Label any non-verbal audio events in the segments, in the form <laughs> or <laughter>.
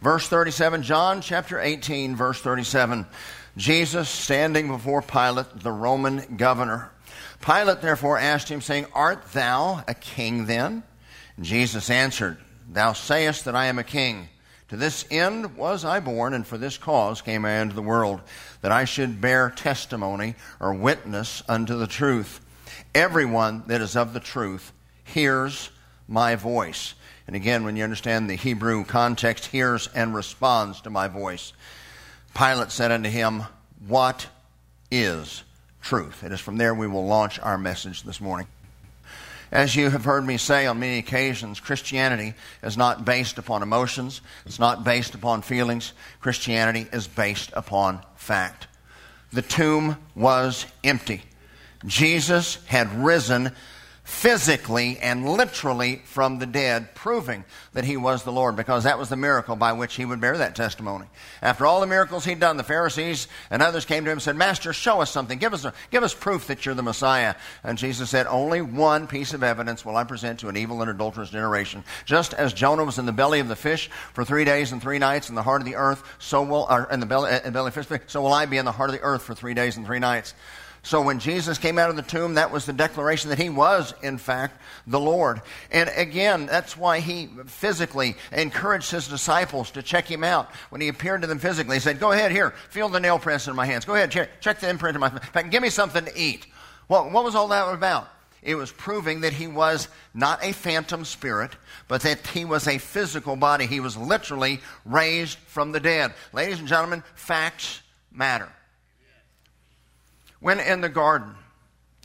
verse 37. John chapter 18, verse 37. Jesus standing before Pilate, the Roman governor. Pilate therefore asked him, saying, Art thou a king then? And Jesus answered, Thou sayest that I am a king. To this end was I born, and for this cause came I into the world, that I should bear testimony or witness unto the truth. Everyone that is of the truth hears my voice. And again, when you understand the Hebrew context, hears and responds to my voice. Pilate said unto him, What is truth? It is from there we will launch our message this morning. As you have heard me say on many occasions, Christianity is not based upon emotions, it's not based upon feelings. Christianity is based upon fact. The tomb was empty. Jesus had risen physically and literally from the dead, proving that he was the Lord, because that was the miracle by which he would bear that testimony. After all the miracles he'd done, the Pharisees and others came to him and said, Master, show us something. Give us, a, give us proof that you're the Messiah. And Jesus said, Only one piece of evidence will I present to an evil and adulterous generation. Just as Jonah was in the belly of the fish for three days and three nights in the heart of the earth, so will, in the belly, the belly fish, so will I be in the heart of the earth for three days and three nights. So when Jesus came out of the tomb, that was the declaration that he was, in fact, the Lord. And again, that's why he physically encouraged his disciples to check him out. When he appeared to them physically, he said, Go ahead, here, feel the nail prints in my hands. Go ahead, check, the imprint in my hand. Give me something to eat. Well, what was all that about? It was proving that he was not a phantom spirit, but that he was a physical body. He was literally raised from the dead. Ladies and gentlemen, facts matter. When in the garden,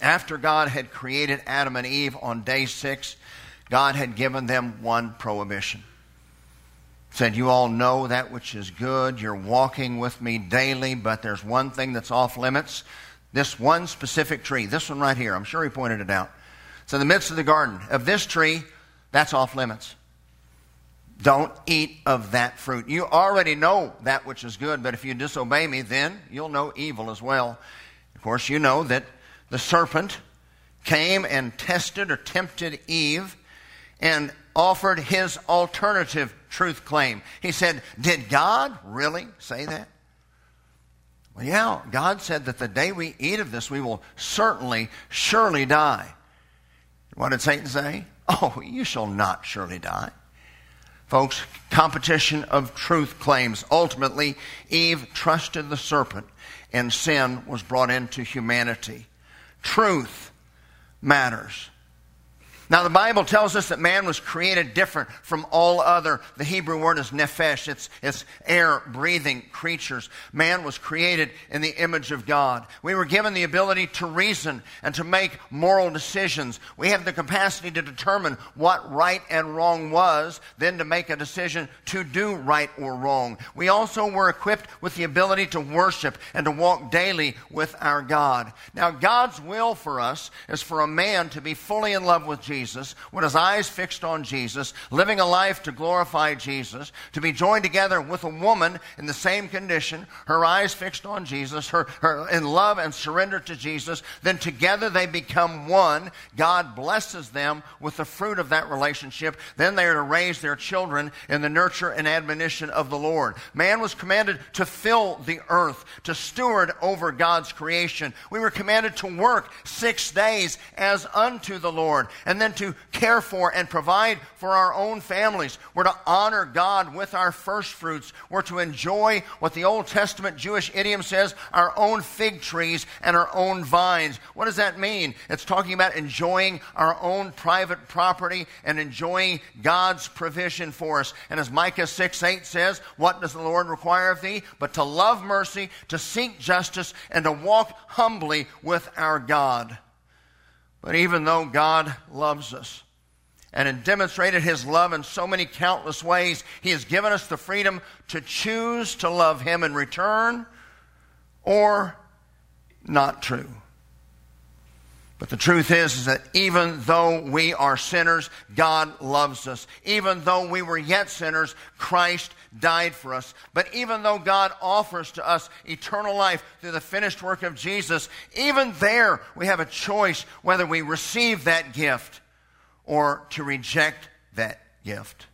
after God had created Adam and Eve on day six, God had given them one prohibition. He Said, You all know that which is good. You're walking with me daily, but there's one thing that's off limits. This one specific tree, this one right here, I'm sure he pointed it out. It's in the midst of the garden. Of this tree, that's off limits. Don't eat of that fruit. You already know that which is good, but if you disobey me, then you'll know evil as well course, you know that the serpent came and tested or tempted Eve and offered his alternative truth claim. He said, Did God really say that? Well, yeah, God said that the day we eat of this, we will certainly, surely die. What did Satan say? <laughs> Oh, you shall not surely die. Folks, competition of truth claims. Ultimately, Eve trusted the serpent and sin was brought into humanity. Truth matters. Now, the Bible tells us that man was created different from all other. The Hebrew word is nephesh, it's, it's air breathing creatures. Man was created in the image of God. We were given the ability to reason and to make moral decisions. We have the capacity to determine what right and wrong was, then to make a decision to do right or wrong. We also were equipped with the ability to worship and to walk daily with our God. Now, God's will for us is for a man to be fully in love with Jesus Jesus, with his eyes fixed on Jesus, living a life to glorify Jesus, to be joined together with a woman in the same condition, her eyes fixed on Jesus, her, her in love and surrender to Jesus, then together they become one. God blesses them with the fruit of that relationship. Then they are to raise their children in the nurture and admonition of the Lord. Man was commanded to fill the earth, to steward over God's creation. We were commanded to work six days as unto the Lord, and then to care for and provide for our own families. We're to honor God with our first fruits. We're to enjoy what the Old Testament Jewish idiom says our own fig trees and our own vines. What does that mean? It's talking about enjoying our own private property and enjoying God's provision for us. And as Micah 6 8 says, What does the Lord require of thee? But to love mercy, to seek justice, and to walk humbly with our God. But even though God loves us and has demonstrated his love in so many countless ways, he has given us the freedom to choose to love him in return or not true. But the truth is, is that even though we are sinners, God loves us. Even though we were yet sinners, Christ died for us. But even though God offers to us eternal life through the finished work of Jesus, even there we have a choice whether we receive that gift or to reject that gift.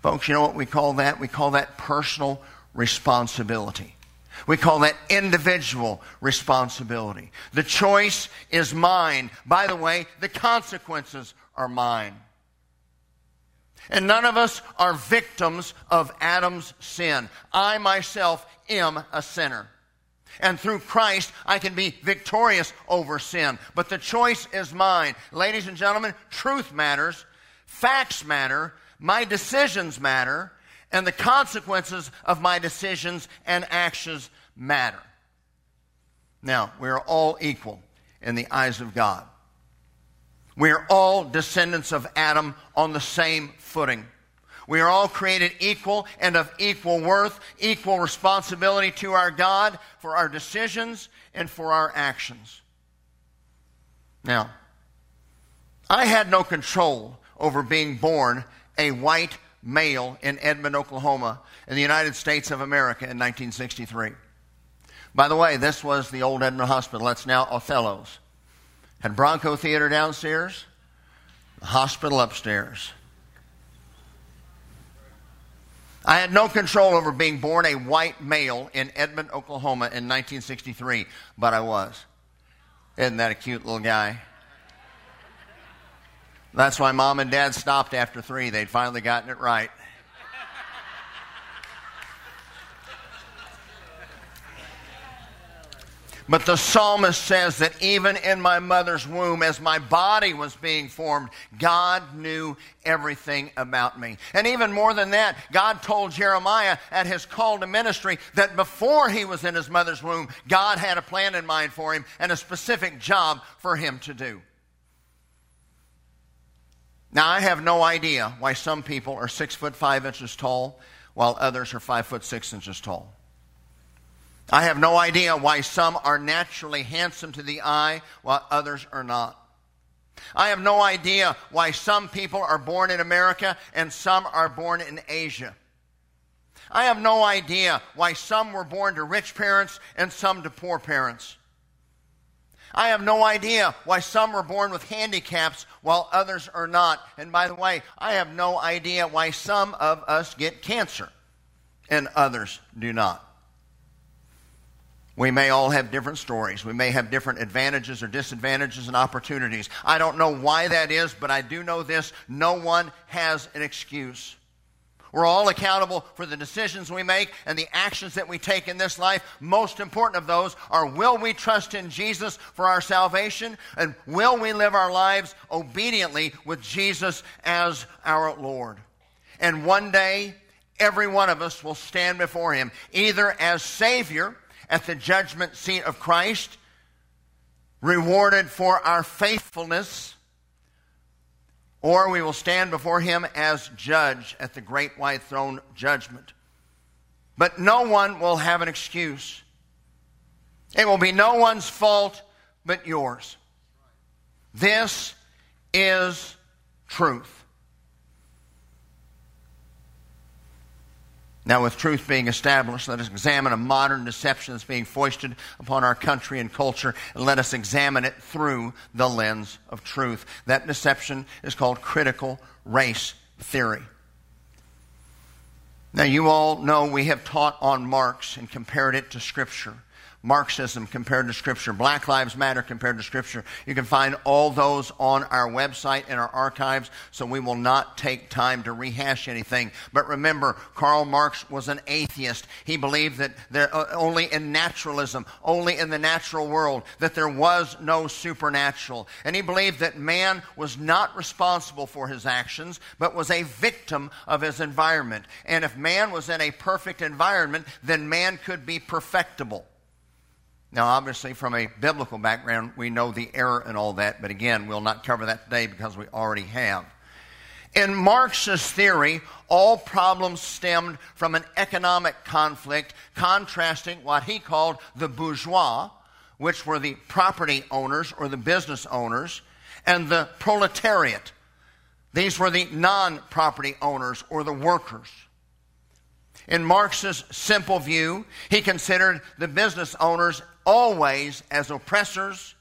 Folks, you know what we call that? We call that personal responsibility. We call that individual responsibility. The choice is mine. By the way, the consequences are mine. And none of us are victims of Adam's sin. I myself am a sinner. And through Christ, I can be victorious over sin. But the choice is mine. Ladies and gentlemen, truth matters, facts matter, my decisions matter, and the consequences of my decisions and actions matter. Now, we are all equal in the eyes of God. We are all descendants of Adam on the same footing. We are all created equal and of equal worth, equal responsibility to our God for our decisions and for our actions. Now, I had no control over being born a white male in Edmond, Oklahoma, in the United States of America in 1963. By the way, this was the old Edmond Hospital. That's now Othello's. Had Bronco Theater downstairs, the hospital upstairs. I had no control over being born a white male in Edmond, Oklahoma in 1963, but I was. Isn't that a cute little guy? That's why mom and dad stopped after three. They'd finally gotten it right. But the psalmist says that even in my mother's womb, as my body was being formed, God knew everything about me. And even more than that, God told Jeremiah at his call to ministry that before he was in his mother's womb, God had a plan in mind for him and a specific job for him to do. Now, I have no idea why some people are six foot five inches tall while others are five foot six inches tall. I have no idea why some are naturally handsome to the eye while others are not. I have no idea why some people are born in America and some are born in Asia. I have no idea why some were born to rich parents and some to poor parents. I have no idea why some are born with handicaps while others are not. And by the way, I have no idea why some of us get cancer and others do not. We may all have different stories. We may have different advantages or disadvantages and opportunities. I don't know why that is, but I do know this no one has an excuse. We're all accountable for the decisions we make and the actions that we take in this life. Most important of those are will we trust in Jesus for our salvation? And will we live our lives obediently with Jesus as our Lord? And one day, every one of us will stand before Him, either as Savior at the judgment seat of Christ, rewarded for our faithfulness, or we will stand before him as judge at the great white throne judgment. But no one will have an excuse. It will be no one's fault but yours. This is truth. Now, with truth being established, let us examine a modern deception that's being foisted upon our country and culture, and let us examine it through the lens of truth. That deception is called critical race theory. Now, you all know we have taught on Marx and compared it to Scripture. Marxism compared to Scripture, Black Lives Matter compared to Scripture. You can find all those on our website and our archives, so we will not take time to rehash anything. But remember, Karl Marx was an atheist. He believed that there, uh, only in naturalism, only in the natural world, that there was no supernatural. And he believed that man was not responsible for his actions, but was a victim of his environment. And if man was in a perfect environment, then man could be perfectible. Now, obviously, from a biblical background, we know the error and all that, but again, we'll not cover that today because we already have. In Marxist theory, all problems stemmed from an economic conflict contrasting what he called the bourgeois, which were the property owners or the business owners, and the proletariat. These were the non property owners or the workers. In Marx's simple view, he considered the business owners always as oppressors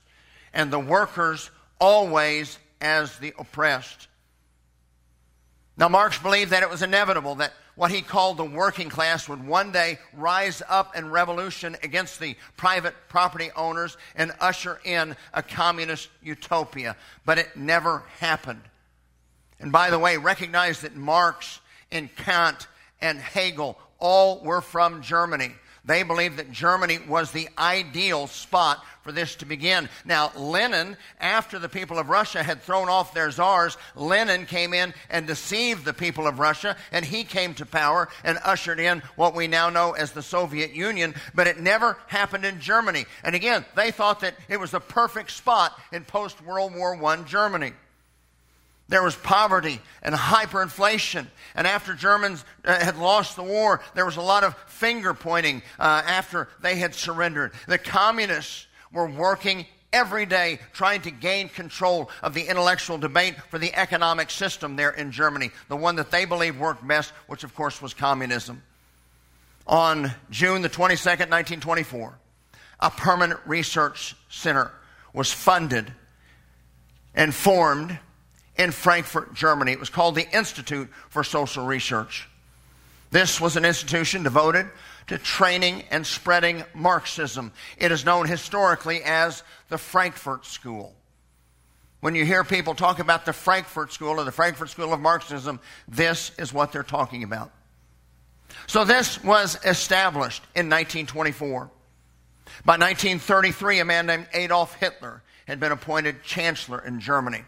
and the workers always as the oppressed. Now, Marx believed that it was inevitable that what he called the working class would one day rise up in revolution against the private property owners and usher in a communist utopia. But it never happened. And by the way, recognize that Marx and Kant and Hegel all were from Germany. They believed that Germany was the ideal spot for this to begin. Now, Lenin, after the people of Russia had thrown off their czars, Lenin came in and deceived the people of Russia, and he came to power and ushered in what we now know as the Soviet Union, but it never happened in Germany. And again, they thought that it was the perfect spot in post World War I Germany. There was poverty and hyperinflation. And after Germans uh, had lost the war, there was a lot of finger pointing uh, after they had surrendered. The communists were working every day trying to gain control of the intellectual debate for the economic system there in Germany, the one that they believed worked best, which of course was communism. On June the 22nd, 1924, a permanent research center was funded and formed in Frankfurt, Germany. It was called the Institute for Social Research. This was an institution devoted to training and spreading Marxism. It is known historically as the Frankfurt School. When you hear people talk about the Frankfurt School or the Frankfurt School of Marxism, this is what they're talking about. So this was established in 1924. By 1933, a man named Adolf Hitler had been appointed chancellor in Germany.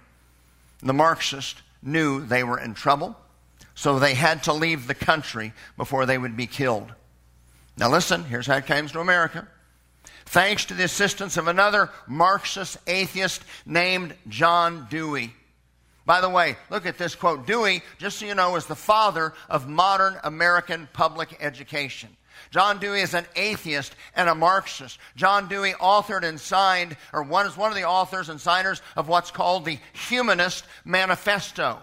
The Marxists knew they were in trouble, so they had to leave the country before they would be killed. Now, listen, here's how it comes to America. Thanks to the assistance of another Marxist atheist named John Dewey. By the way, look at this quote. Dewey, just so you know, is the father of modern American public education. John Dewey is an atheist and a Marxist. John Dewey authored and signed, or one is one of the authors and signers of what's called the Humanist Manifesto,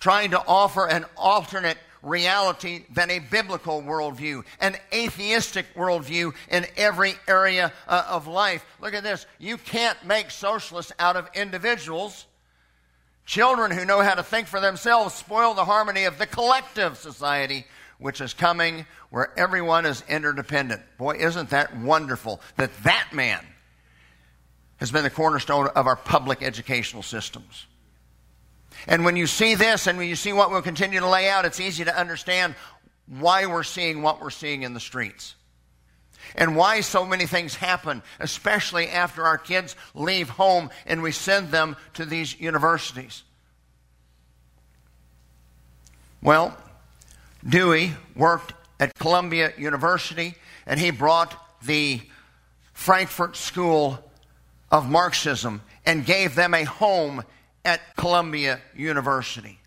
trying to offer an alternate reality than a biblical worldview, an atheistic worldview in every area uh, of life. Look at this. You can't make socialists out of individuals. Children who know how to think for themselves spoil the harmony of the collective society which is coming where everyone is interdependent. Boy, isn't that wonderful that that man has been the cornerstone of our public educational systems. And when you see this and when you see what we'll continue to lay out, it's easy to understand why we're seeing what we're seeing in the streets. And why so many things happen, especially after our kids leave home and we send them to these universities. Well, Dewey worked at Columbia University and he brought the Frankfurt School of Marxism and gave them a home at Columbia University.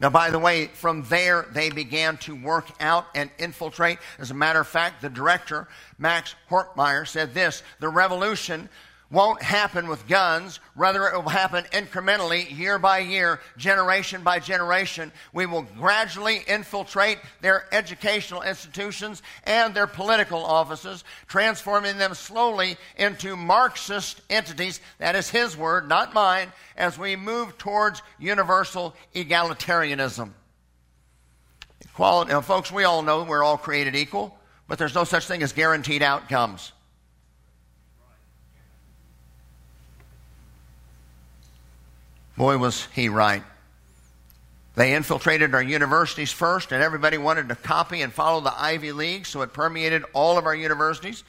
Now, by the way, from there they began to work out and infiltrate. As a matter of fact, the director, Max Horkheimer, said this The revolution won't happen with guns. Rather, it will happen incrementally, year by year, generation by generation. We will gradually infiltrate their educational institutions and their political offices, transforming them slowly into Marxist entities. That is his word, not mine, as we move towards universal egalitarianism. Equality, now, folks, we all know we're all created equal, but there's no such thing as guaranteed outcomes. Boy, was he right. They infiltrated our universities first, and everybody wanted to copy and follow the Ivy League, so it permeated all of our universities.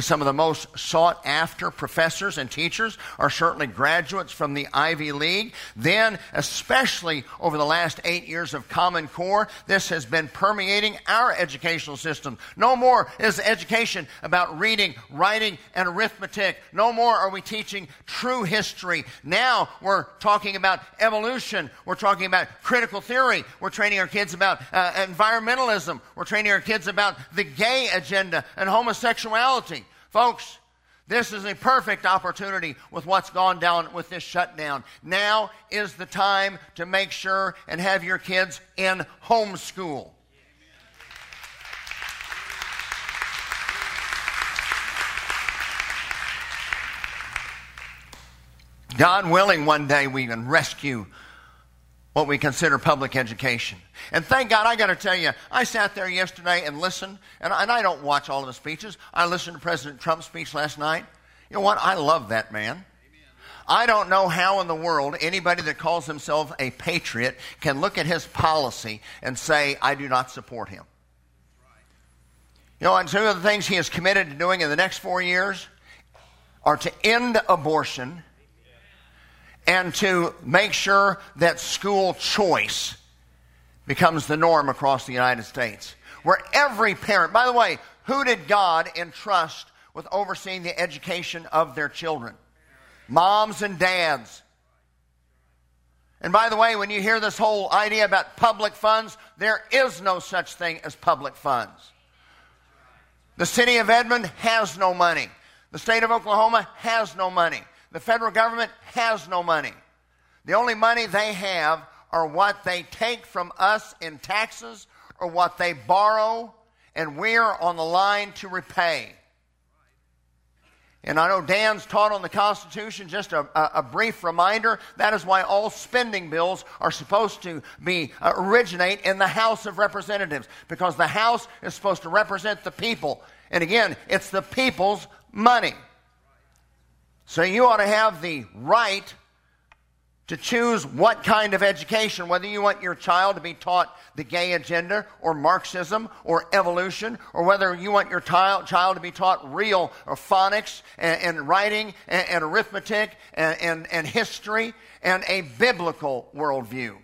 Some of the most sought after professors and teachers are certainly graduates from the Ivy League. Then, especially over the last eight years of Common Core, this has been permeating our educational system. No more is education about reading, writing, and arithmetic. No more are we teaching true history. Now we're talking about evolution. We're talking about critical theory. We're training our kids about uh, environmentalism. We're training our kids about the gay agenda and homosexuality. Folks, this is a perfect opportunity with what's gone down with this shutdown. Now is the time to make sure and have your kids in homeschool. God willing, one day we can rescue what we consider public education. And thank God, I got to tell you, I sat there yesterday and listened, and I, and I don't watch all of the speeches. I listened to President Trump's speech last night. You know what? I love that man. I don't know how in the world anybody that calls himself a patriot can look at his policy and say, I do not support him. You know, and some of the things he is committed to doing in the next four years are to end abortion and to make sure that school choice becomes the norm across the United States. Where every parent, by the way, who did God entrust with overseeing the education of their children? Moms and dads. And by the way, when you hear this whole idea about public funds, there is no such thing as public funds. The city of Edmond has no money. The state of Oklahoma has no money. The federal government has no money. The only money they have are what they take from us in taxes or what they borrow, and we're on the line to repay. And I know Dan's taught on the Constitution, just a, a, a, brief reminder. That is why all spending bills are supposed to be uh, originate in the House of Representatives, because the House is supposed to represent the people. And again, it's the people's money. So you ought to have the right to choose what kind of education, whether you want your child to be taught the gay agenda or Marxism or evolution, or whether you want your child, child to be taught real or phonics and, and writing and, and arithmetic and, and, and, history and a biblical worldview.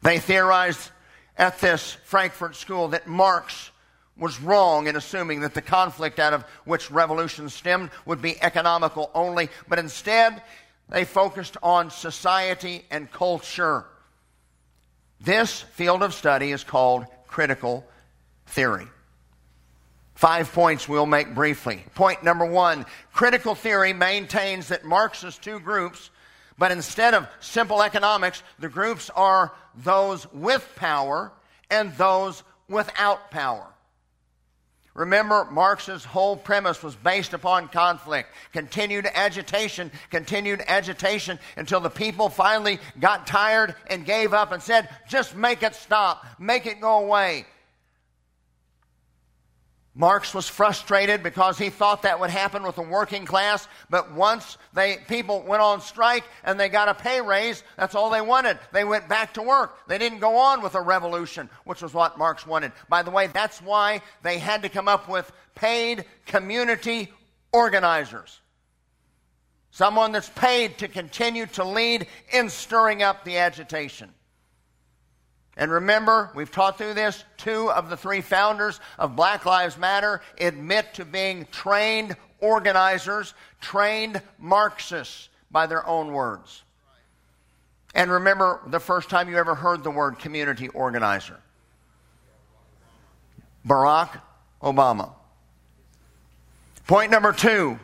They theorized at this Frankfurt school that Marx was wrong in assuming that the conflict out of which revolution stemmed would be economical only, but instead they focused on society and culture. This field of study is called critical theory. Five points we'll make briefly. Point number one critical theory maintains that Marx's two groups, but instead of simple economics, the groups are those with power and those without power. Remember, Marx's whole premise was based upon conflict, continued agitation, continued agitation until the people finally got tired and gave up and said, just make it stop, make it go away. Marx was frustrated because he thought that would happen with the working class, but once they people went on strike and they got a pay raise, that's all they wanted. They went back to work. They didn't go on with a revolution, which was what Marx wanted. By the way, that's why they had to come up with paid community organizers. Someone that's paid to continue to lead in stirring up the agitation. And remember, we've taught through this, two of the three founders of Black Lives Matter admit to being trained organizers, trained Marxists by their own words. And remember the first time you ever heard the word community organizer Barack Obama. Point number two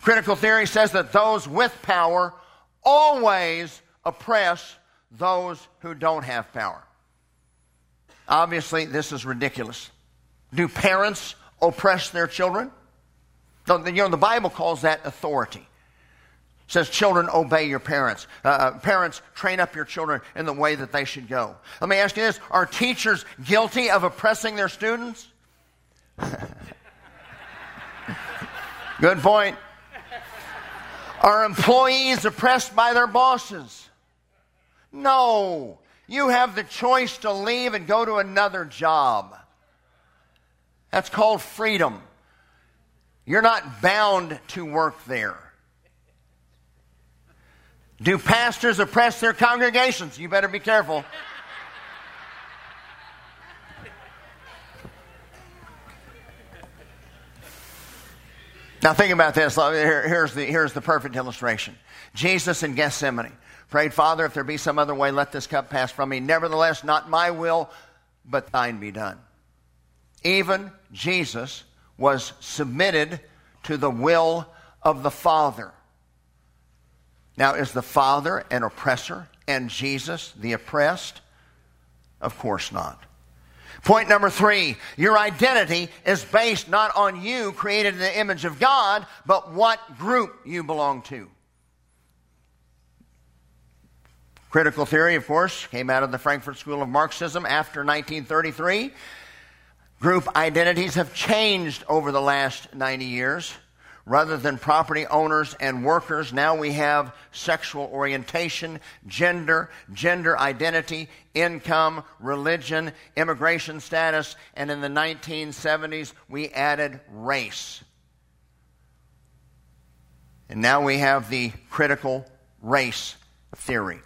critical theory says that those with power always oppress those who don't have power. Obviously, this is ridiculous. Do parents oppress their children? You know, the Bible calls that authority. It says, children, obey your parents. Uh, uh parents, train up your children in the way that they should go. Let me ask you this Are teachers guilty of oppressing their students? <laughs> Good point. Are employees oppressed by their bosses? No. You have the choice to leave and go to another job. That's called freedom. You're not bound to work there. Do pastors oppress their congregations? You better be careful. Now, think about this. Here's the, here's the perfect illustration Jesus in Gethsemane. Prayed, Father, if there be some other way, let this cup pass from me. Nevertheless, not my will, but thine be done. Even Jesus was submitted to the will of the Father. Now, is the Father an oppressor and Jesus the oppressed? Of course not. Point number three your identity is based not on you created in the image of God, but what group you belong to. Critical theory, of course, came out of the Frankfurt School of Marxism after 1933. Group identities have changed over the last 90 years. Rather than property owners and workers, now we have sexual orientation, gender, gender identity, income, religion, immigration status, and in the 1970s we added race. And now we have the critical race theory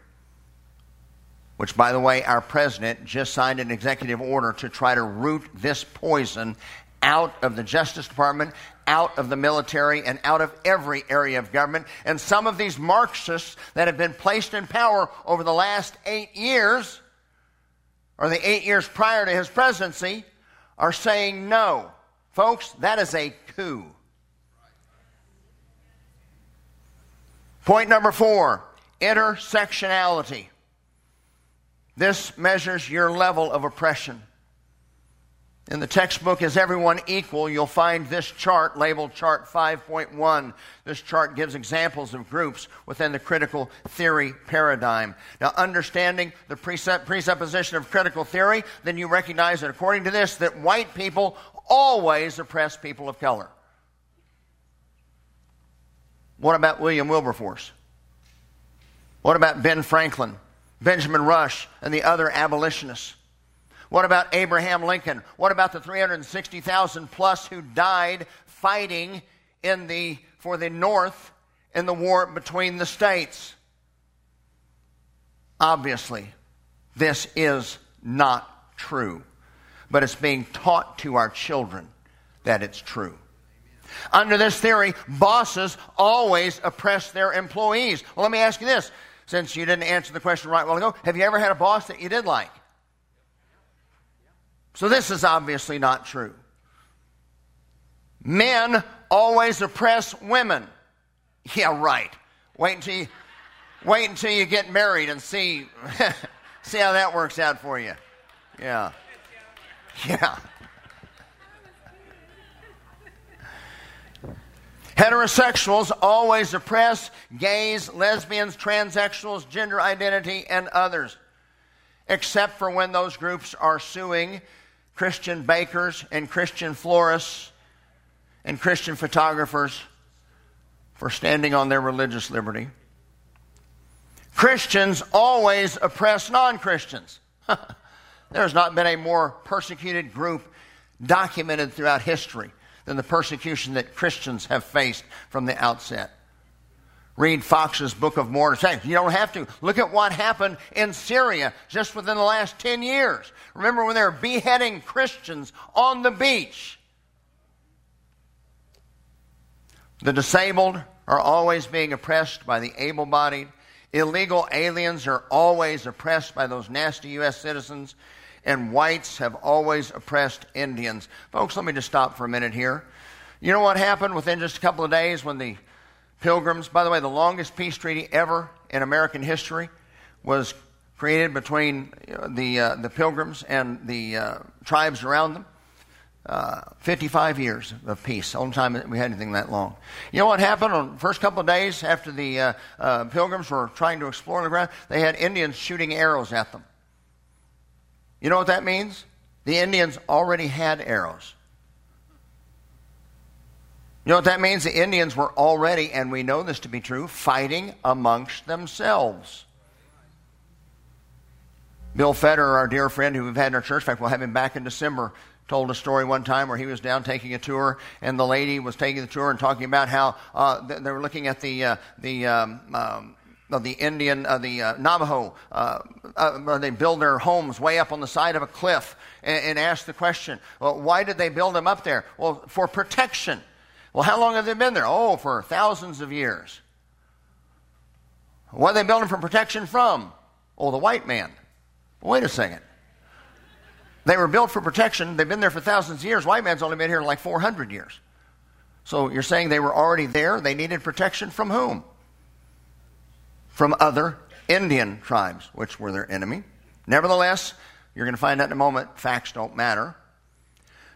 which, by the way, our president just signed an executive order to try to root this poison out of the Justice Department, out of the military, and out of every area of government. And some of these Marxists that have been placed in power over the last eight years, or the eight years prior to his presidency, are saying no. Folks, that is a coup. Point number four intersectionality. This measures your level of oppression. In the textbook, Is Everyone Equal? you'll find this chart labeled Chart 5.1. This chart gives examples of groups within the critical theory paradigm. Now, understanding the presupposition of critical theory, then you recognize that according to this, that white people always oppress people of color. What about William Wilberforce? What about Ben Franklin? Benjamin Rush and the other abolitionists? What about Abraham Lincoln? What about the 360,000 plus who died fighting in the, for the North in the war between the states? Obviously, this is not true, but it's being taught to our children that it's true. Under this theory, bosses always oppress their employees. Well, let me ask you this since you didn't answer the question right while ago, have you ever had a boss that you did like? So this is obviously not true. Men always oppress women. Yeah, right. Wait until you, wait until you get married and see <laughs> see how that works out for you. Yeah. Yeah. Heterosexuals always oppress gays, lesbians, transsexuals, gender identity, and others, except for when those groups are suing Christian bakers and Christian florists and Christian photographers for standing on their religious liberty. Christians always oppress non Christians. <laughs> There's not been a more persecuted group documented throughout history than the persecution that Christians have faced from the outset. Read Fox's Book of Martyrs. You don't have to. Look at what happened in Syria just within the last 10 years. Remember when they were beheading Christians on the beach? The disabled are always being oppressed by the able bodied. Illegal aliens are always oppressed by those nasty U.S. citizens and whites have always oppressed Indians. Folks, let me just stop for a minute here. You know what happened within just a couple of days when the Pilgrims, by the way, the longest peace treaty ever in American history was created between the, uh, the Pilgrims and the uh, tribes around them. Uh, 55 years of peace. Only time we had anything that long. You know what happened on the first couple of days after the uh, uh, pilgrims were trying to explore the ground? They had Indians shooting arrows at them. You know what that means? The Indians already had arrows. You know what that means? The Indians were already, and we know this to be true, fighting amongst themselves. Bill Federer, our dear friend who we've had in our church, in fact, we'll have him back in December, told a story one time where he was down taking a tour, and the lady was taking the tour and talking about how uh, they were looking at the uh, the um, um, of the Indian, uh, the uh, Navajo, uh, uh, they build their homes way up on the side of a cliff and, and ask the question, well, why did they build them up there? Well, for protection. Well, how long have they been there? Oh, for thousands of years. What are they building for protection from? Oh, the white man. wait a second. They were built for protection. They've been there for thousands of years. White man's only been here like 400 years. So you're saying they were already there? They needed protection from whom? From other Indian tribes, which were their enemy. Nevertheless, you're going to find out in a moment, facts don't matter.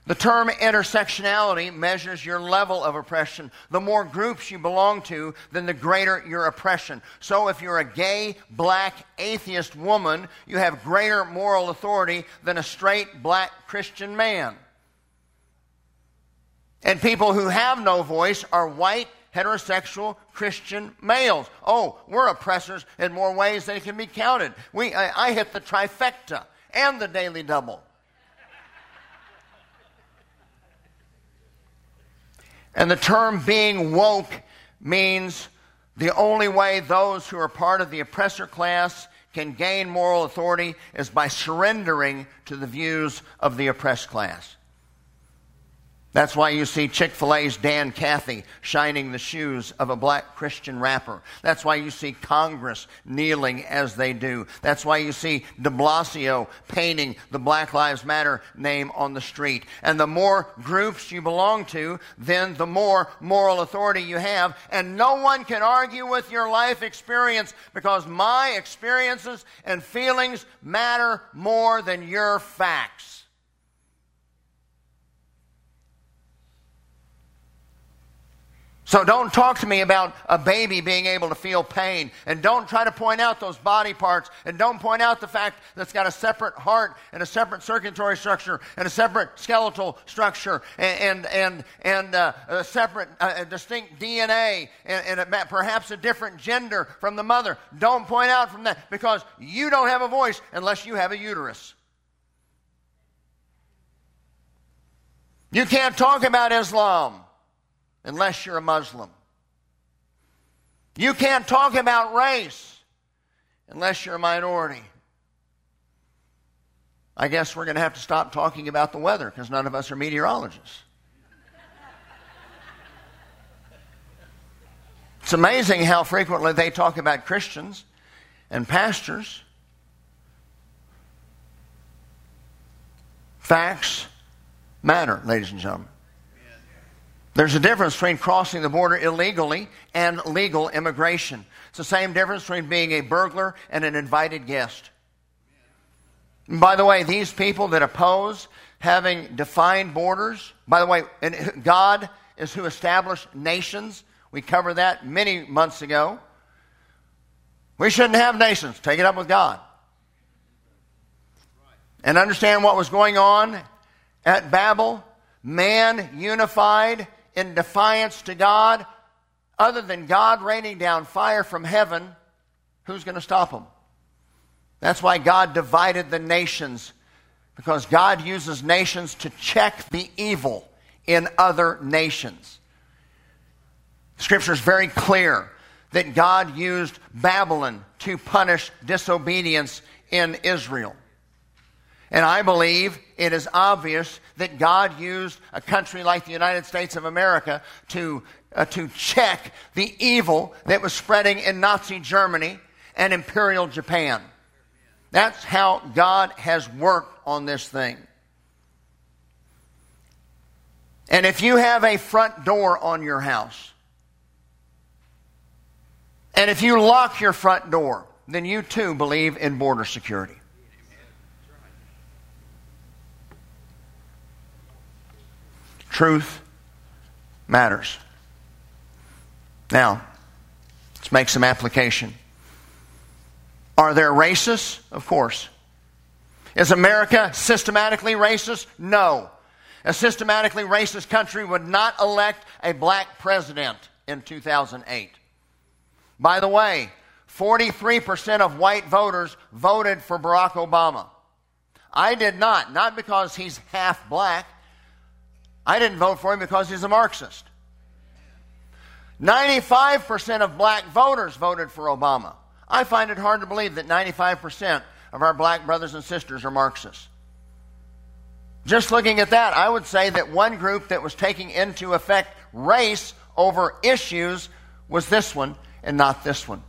The term intersectionality measures your level of oppression. The more groups you belong to, then the greater your oppression. So if you're a gay, black, atheist woman, you have greater moral authority than a straight, black Christian man. And people who have no voice are white, heterosexual Christian males. Oh, we're oppressors in more ways than can be counted. We, I, I hit the trifecta and the daily double. And the term being woke means the only way those who are part of the oppressor class can gain moral authority is by surrendering to the views of the oppressed class. That's why you see Chick fil A's Dan Cathy shining the shoes of a black Christian rapper. That's why you see Congress kneeling as they do. That's why you see de Blasio painting the Black Lives Matter name on the street. And the more groups you belong to, then the more moral authority you have. And no one can argue with your life experience because my experiences and feelings matter more than your facts. So don't talk to me about a baby being able to feel pain. And don't try to point out those body parts. And don't point out the fact that it's got a separate heart and a separate circulatory structure and a separate skeletal structure and, and, and, and uh, a separate, uh, distinct DNA and, and a, perhaps a different gender from the mother. Don't point out from that because you don't have a voice unless you have a uterus. You can't talk about Islam unless you're a Muslim. You can't talk about race unless you're a minority. I guess we're going to have to stop talking about the weather because none of us are meteorologists. It's amazing how frequently they talk about Christians and pastors. Facts matter, ladies and gentlemen. There's a difference between crossing the border illegally and legal immigration. It's the same difference between being a burglar and an invited guest. And by the way, these people that oppose having defined borders, by the way, God is who established nations. We covered that many months ago. We shouldn't have nations. Take it up with God. And understand what was going on at Babel. Man unified in defiance to God, other than God raining down fire from heaven, who's going to stop them? That's why God divided the nations, because God uses nations to check the evil in other nations. Scripture is very clear that God used Babylon to punish disobedience in Israel. And I believe it is obvious that God used a country like the United States of America to, uh, to check the evil that was spreading in Nazi Germany and Imperial Japan. That's how God has worked on this thing. And if you have a front door on your house, and if you lock your front door, then you too believe in border security. Truth matters. Now, let's make some application. Are there racists? Of course. Is America systematically racist? No. A systematically racist country would not elect a black president in 2008. By the way, 43% of white voters voted for Barack Obama. I did not, not because he's half black, I didn't vote for him because he's a Marxist. 95% of black voters voted for Obama. I find it hard to believe that 95% of our black brothers and sisters are Marxists. Just looking at that, I would say that one group that was taking into effect race over issues was this one and not this one.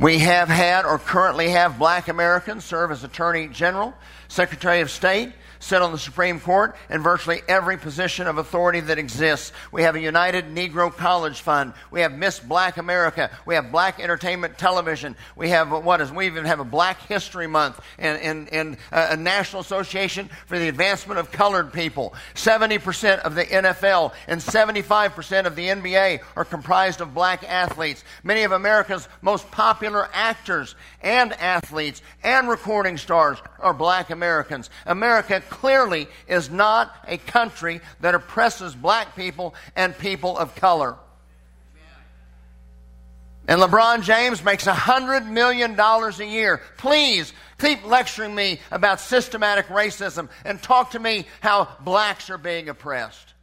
We have had or currently have black Americans serve as Attorney General, Secretary of State, sit on the Supreme Court and virtually every position of authority that exists. We have a United Negro College Fund. We have Miss Black America. We have Black Entertainment Television. We have what is, we even have a Black History Month and, and, and uh, a National Association for the Advancement of Colored People. 70% of the NFL and 75% of the NBA are comprised of black athletes. Many of America's most popular actors and athletes and recording stars are black Americans. America clearly is not a country that oppresses black people and people of color. And LeBron James makes $100 million a year. Please keep lecturing me about systematic racism and talk to me how blacks are being oppressed.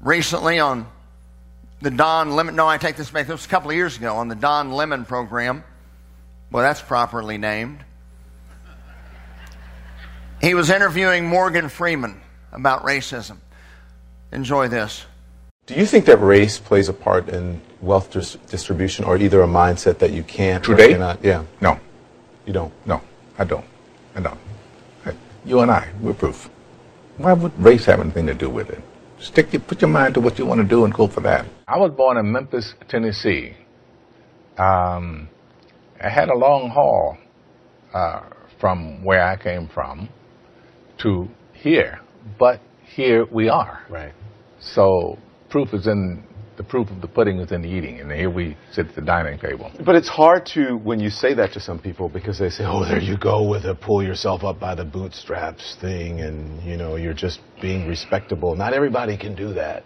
Recently on the Don Lemon, no, I take this back, it was a couple of years ago on the Don Lemon program. Well, that's properly named. He was interviewing Morgan Freeman about racism. Enjoy this. Do you think that race plays a part in wealth dis- distribution or either a mindset that you can't Today? or cannot? Yeah. No, You don't? no, I don't. I don't. You and I, we're proof. Why would race have anything to do with it? Stick your, put your mind to what you want to do and go for that. I was born in Memphis, Tennessee. Um, I had a long haul uh, from where I came from to here, but here we are. Right. So proof is in the proof of the pudding is in the eating, and here we sit at the dining table. But it's hard to, when you say that to some people, because they say, oh, there you go with a pull yourself up by the bootstraps thing, and, you know, you're just being respectable. Not everybody can do that.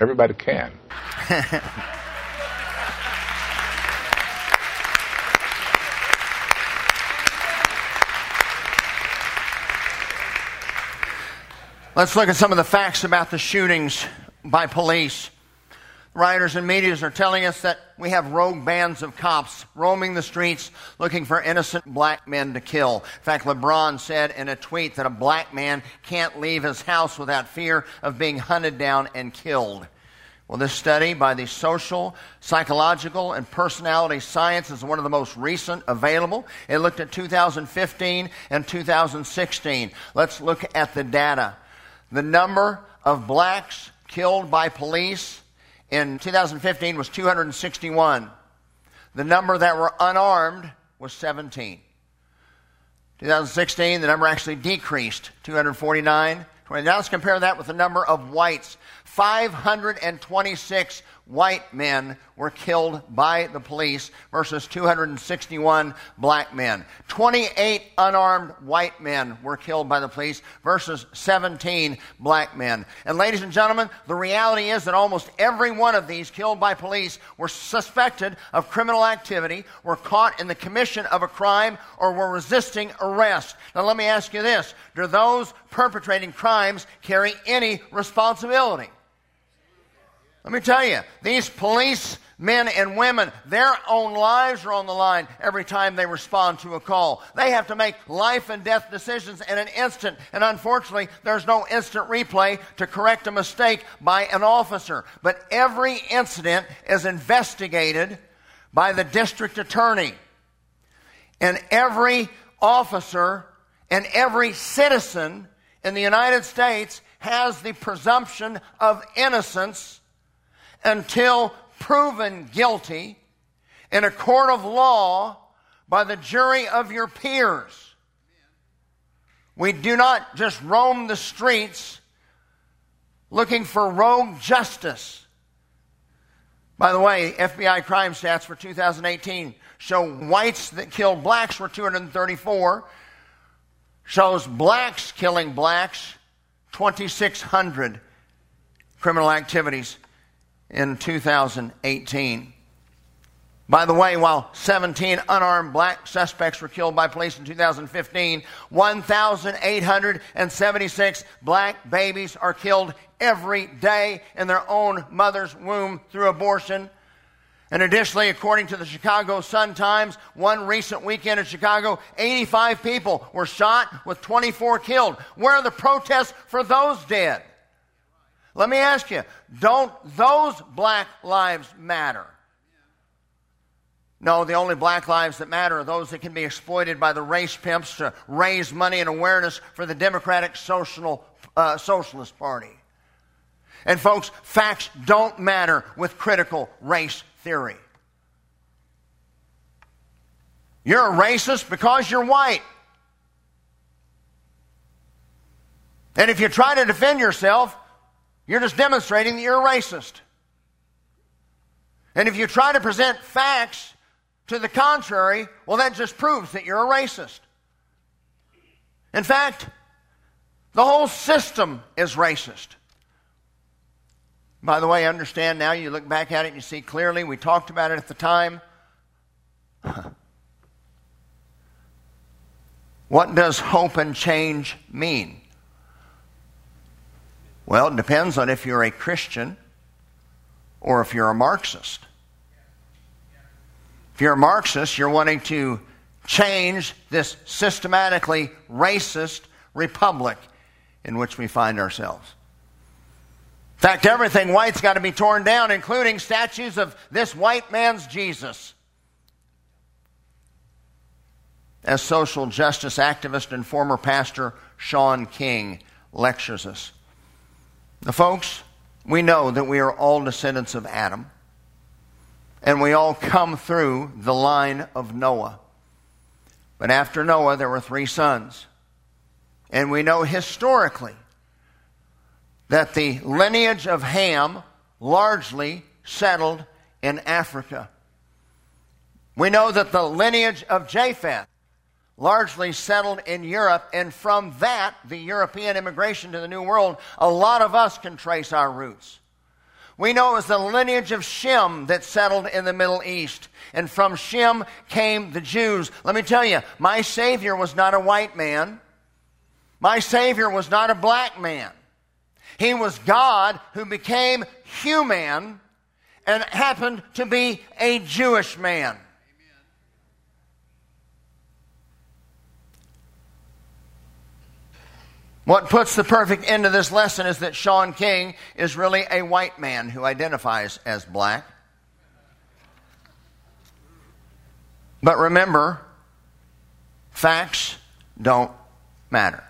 Everybody can. <laughs> Let's look at some of the facts about the shootings by police. Writers and media are telling us that we have rogue bands of cops roaming the streets looking for innocent black men to kill. In fact, LeBron said in a tweet that a black man can't leave his house without fear of being hunted down and killed. Well, this study by the Social, Psychological, and Personality Science is one of the most recent available. It looked at 2015 and 2016. Let's look at the data. The number of blacks killed by police in 2015 was 261. The number that were unarmed was 17. 2016, the number actually decreased, 249. Now let's compare that with the number of whites. 526 white men were killed by the police versus 261 black men. 28 unarmed white men were killed by the police versus 17 black men. And ladies and gentlemen, the reality is that almost every one of these killed by police were suspected of criminal activity, were caught in the commission of a crime, or were resisting arrest. Now let me ask you this. Do those perpetrating crimes carry any responsibility? Let me tell you, these police men and women, their own lives are on the line every time they respond to a call. They have to make life and death decisions in an instant. And unfortunately, there's no instant replay to correct a mistake by an officer. But every incident is investigated by the district attorney. And every officer and every citizen in the United States has the presumption of innocence until proven guilty in a court of law by the jury of your peers. We do not just roam the streets looking for rogue justice. By the way, FBI crime stats for 2018 show whites that killed blacks were 234, shows blacks killing blacks 2,600 criminal activities in 2018. By the way, while 17 unarmed black suspects were killed by police in 2015, 1,876 black babies are killed every day in their own mother's womb through abortion. And additionally, according to the Chicago Sun-Times, one recent weekend in Chicago, 85 people were shot with 24 killed. Where are the protests for those dead? Let me ask you, don't those black lives matter? No, the only black lives that matter are those that can be exploited by the race pimps to raise money and awareness for the Democratic Social, uh, Socialist Party. And folks, facts don't matter with critical race theory. You're a racist because you're white. And if you try to defend yourself, you're just demonstrating that you're a racist. And if you try to present facts to the contrary, well, that just proves that you're a racist. In fact, the whole system is racist. By the way, I understand now, you look back at it and you see clearly, we talked about it at the time. <laughs> what does hope and change mean? Well, it depends on if you're a Christian or if you're a Marxist. If you're a Marxist, you're wanting to change this systematically racist republic in which we find ourselves. In fact, everything white's got to be torn down, including statues of this white man's Jesus. As social justice activist and former pastor Shaun King lectures us. Now, folks, we know that we are all descendants of Adam, and we all come through the line of Noah. But after Noah, there were three sons. And we know historically that the lineage of Ham largely settled in Africa. We know that the lineage of Japheth largely settled in Europe, and from that, the European immigration to the New World, a lot of us can trace our roots. We know it was the lineage of Shem that settled in the Middle East. And from Shem came the Jews. Let me tell you, my Savior was not a white man. My Savior was not a black man. He was God who became human and happened to be a Jewish man. What puts the perfect end to this lesson is that Shaun King is really a white man who identifies as black. But remember, facts don't matter.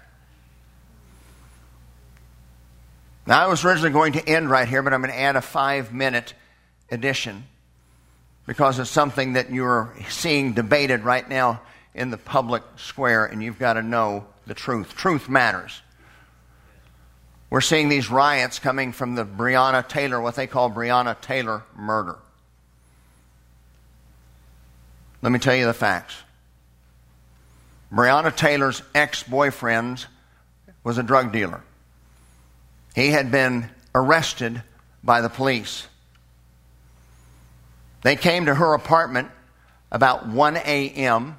Now, I was originally going to end right here, but I'm going to add a five minute addition because it's something that you're seeing debated right now in the public square, and you've got to know the truth. Truth matters. We're seeing these riots coming from the Breonna Taylor, what they call Breonna Taylor murder. Let me tell you the facts. Breonna Taylor's ex boyfriend was a drug dealer. He had been arrested by the police. They came to her apartment about 1 a.m.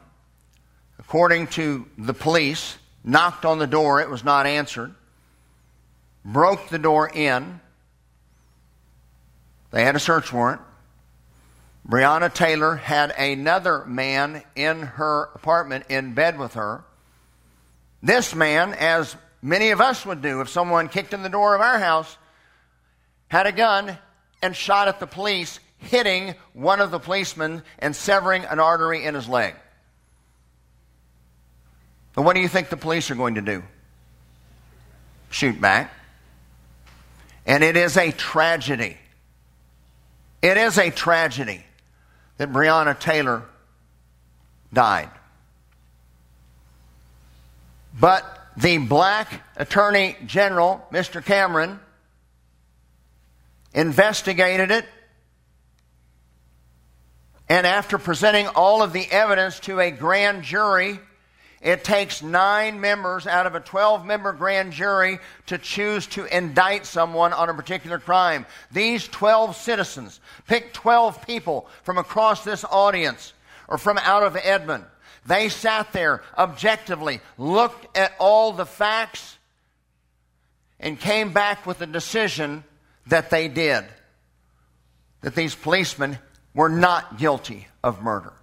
According to the police, knocked on the door, it was not answered, broke the door in. They had a search warrant. Breonna Taylor had another man in her apartment in bed with her. This man, as many of us would do if someone kicked in the door of our house, had a gun and shot at the police, hitting one of the policemen and severing an artery in his leg. But what do you think the police are going to do? Shoot back. And it is a tragedy. It is a tragedy that Breonna Taylor died. But the black attorney general, Mr. Cameron, investigated it. And after presenting all of the evidence to a grand jury, it takes nine members out of a 12 member grand jury to choose to indict someone on a particular crime. These 12 citizens picked 12 people from across this audience or from out of Edmond they sat there objectively, looked at all the facts, and came back with a decision that they did. That these policemen were not guilty of murder.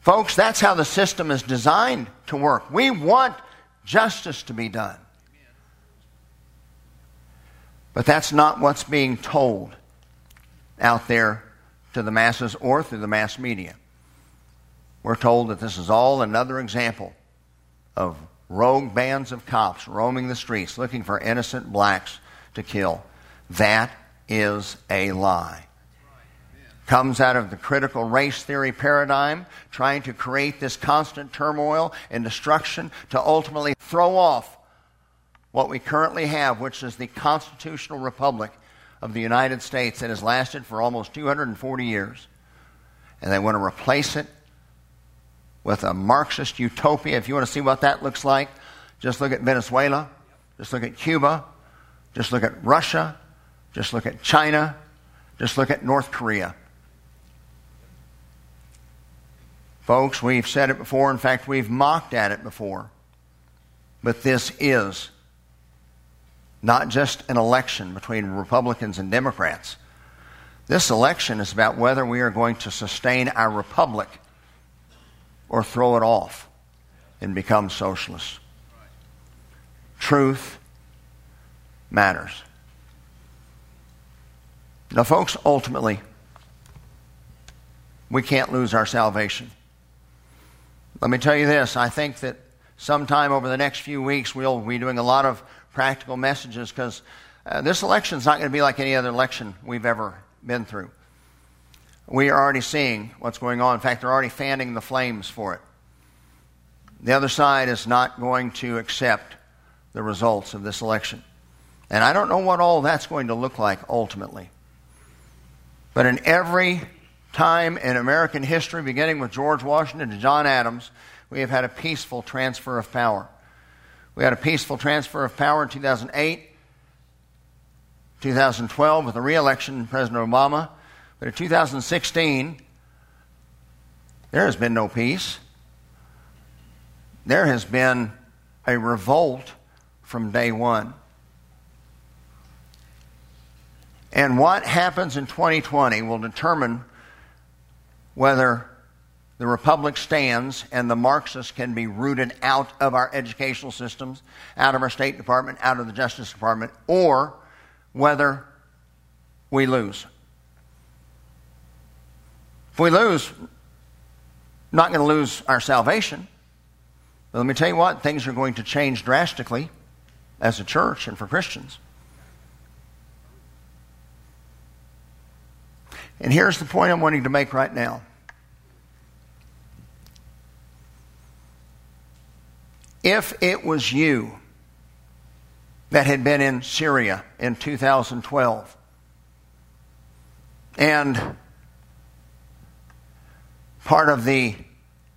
Folks, that's how the system is designed to work. We want justice to be done. But that's not what's being told out there to the masses or through the mass media. We're told that this is all another example of rogue bands of cops roaming the streets looking for innocent blacks to kill. That is a lie. Comes out of the critical race theory paradigm, trying to create this constant turmoil and destruction to ultimately throw off what we currently have, which is the constitutional republic of the United States that has lasted for almost 240 years. And they want to replace it with a Marxist utopia. If you want to see what that looks like, just look at Venezuela, just look at Cuba, just look at Russia, just look at China, just look at North Korea. Folks, we've said it before. In fact, we've mocked at it before. But this is not just an election between Republicans and Democrats. This election is about whether we are going to sustain our republic or throw it off and become socialists. Truth matters. Now, folks, ultimately, we can't lose our salvation. Let me tell you this I think that sometime over the next few weeks, we'll be doing a lot of practical messages because uh, this election is not going to be like any other election we've ever been through. We are already seeing what's going on. In fact, they're already fanning the flames for it. The other side is not going to accept the results of this election. And I don't know what all that's going to look like ultimately. But in every time in American history, beginning with George Washington to John Adams, we have had a peaceful transfer of power. We had a peaceful transfer of power in 2008, 2012 with the reelection of President Obama. But in 2016, there has been no peace. There has been a revolt from day one. And what happens in 2020 will determine whether the Republic stands and the Marxists can be rooted out of our educational systems, out of our State Department, out of the Justice Department, or whether we lose. If we lose, we're not going to lose our salvation. But let me tell you what, things are going to change drastically as a church and for Christians. And here's the point I'm wanting to make right now. If it was you that had been in Syria in 2012 and part of the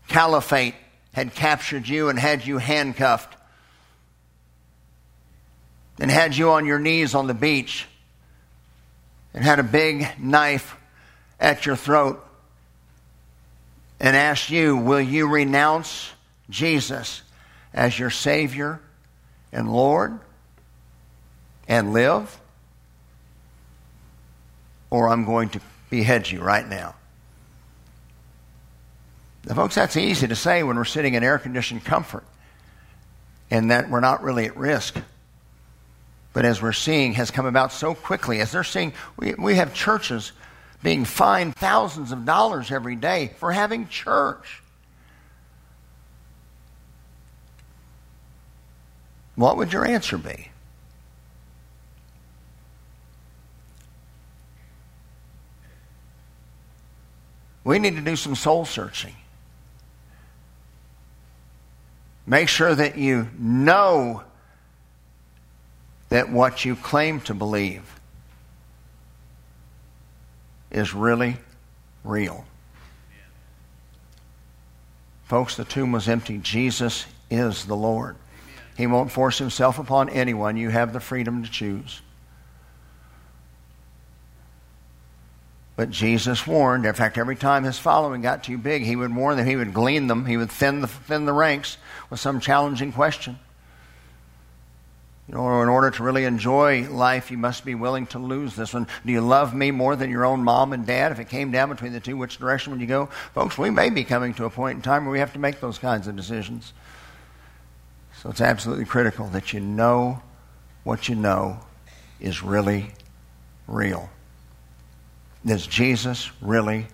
caliphate had captured you and had you handcuffed and had you on your knees on the beach and had a big knife at your throat and ask you, Will you renounce Jesus as your Savior and Lord and live? Or I'm going to behead you right now. Now, folks, that's easy to say when we're sitting in air conditioned comfort and that we're not really at risk. But as we're seeing, has come about so quickly. As they're seeing, we, we have churches being fined thousands of dollars every day for having church. What would your answer be? We need to do some soul searching. Make sure that you know that what you claim to believe is really real. Folks, the tomb was empty. Jesus is the Lord. He won't force himself upon anyone. You have the freedom to choose. But Jesus warned. In fact, every time his following got too big, he would warn them. He would glean them. He would thin the, thin the ranks with some challenging question. Know, in order to really enjoy life, you must be willing to lose this one. Do you love me more than your own mom and dad? If it came down between the two, which direction would you go? Folks, we may be coming to a point in time where we have to make those kinds of decisions. So it's absolutely critical that you know what you know is really real? Is Jesus really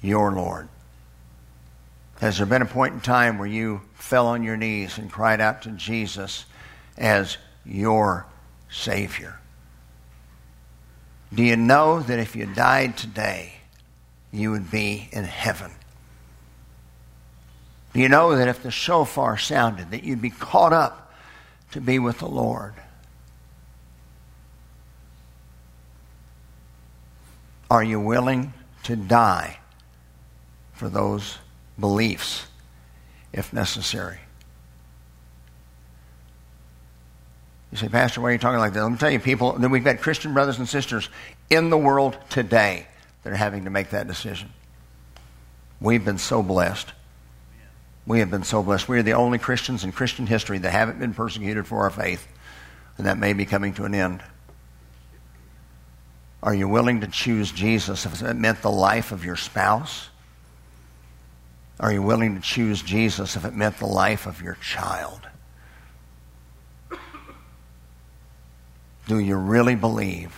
your Lord? Has there been a point in time where you fell on your knees and cried out to Jesus as your Savior? Do you know that if you died today, you would be in heaven? Do you know that if the shofar sounded, that you'd be caught up to be with the Lord? Are you willing to die for those beliefs if necessary? You say, Pastor, why are you talking like that? Let me tell you, people, that we've got Christian brothers and sisters in the world today that are having to make that decision. We've been so blessed. We have been so blessed. We are the only Christians in Christian history that haven't been persecuted for our faith, and that may be coming to an end. Are you willing to choose Jesus if it meant the life of your spouse? Are you willing to choose Jesus if it meant the life of your child? Do you really believe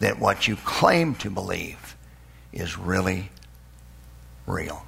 that what you claim to believe is really real?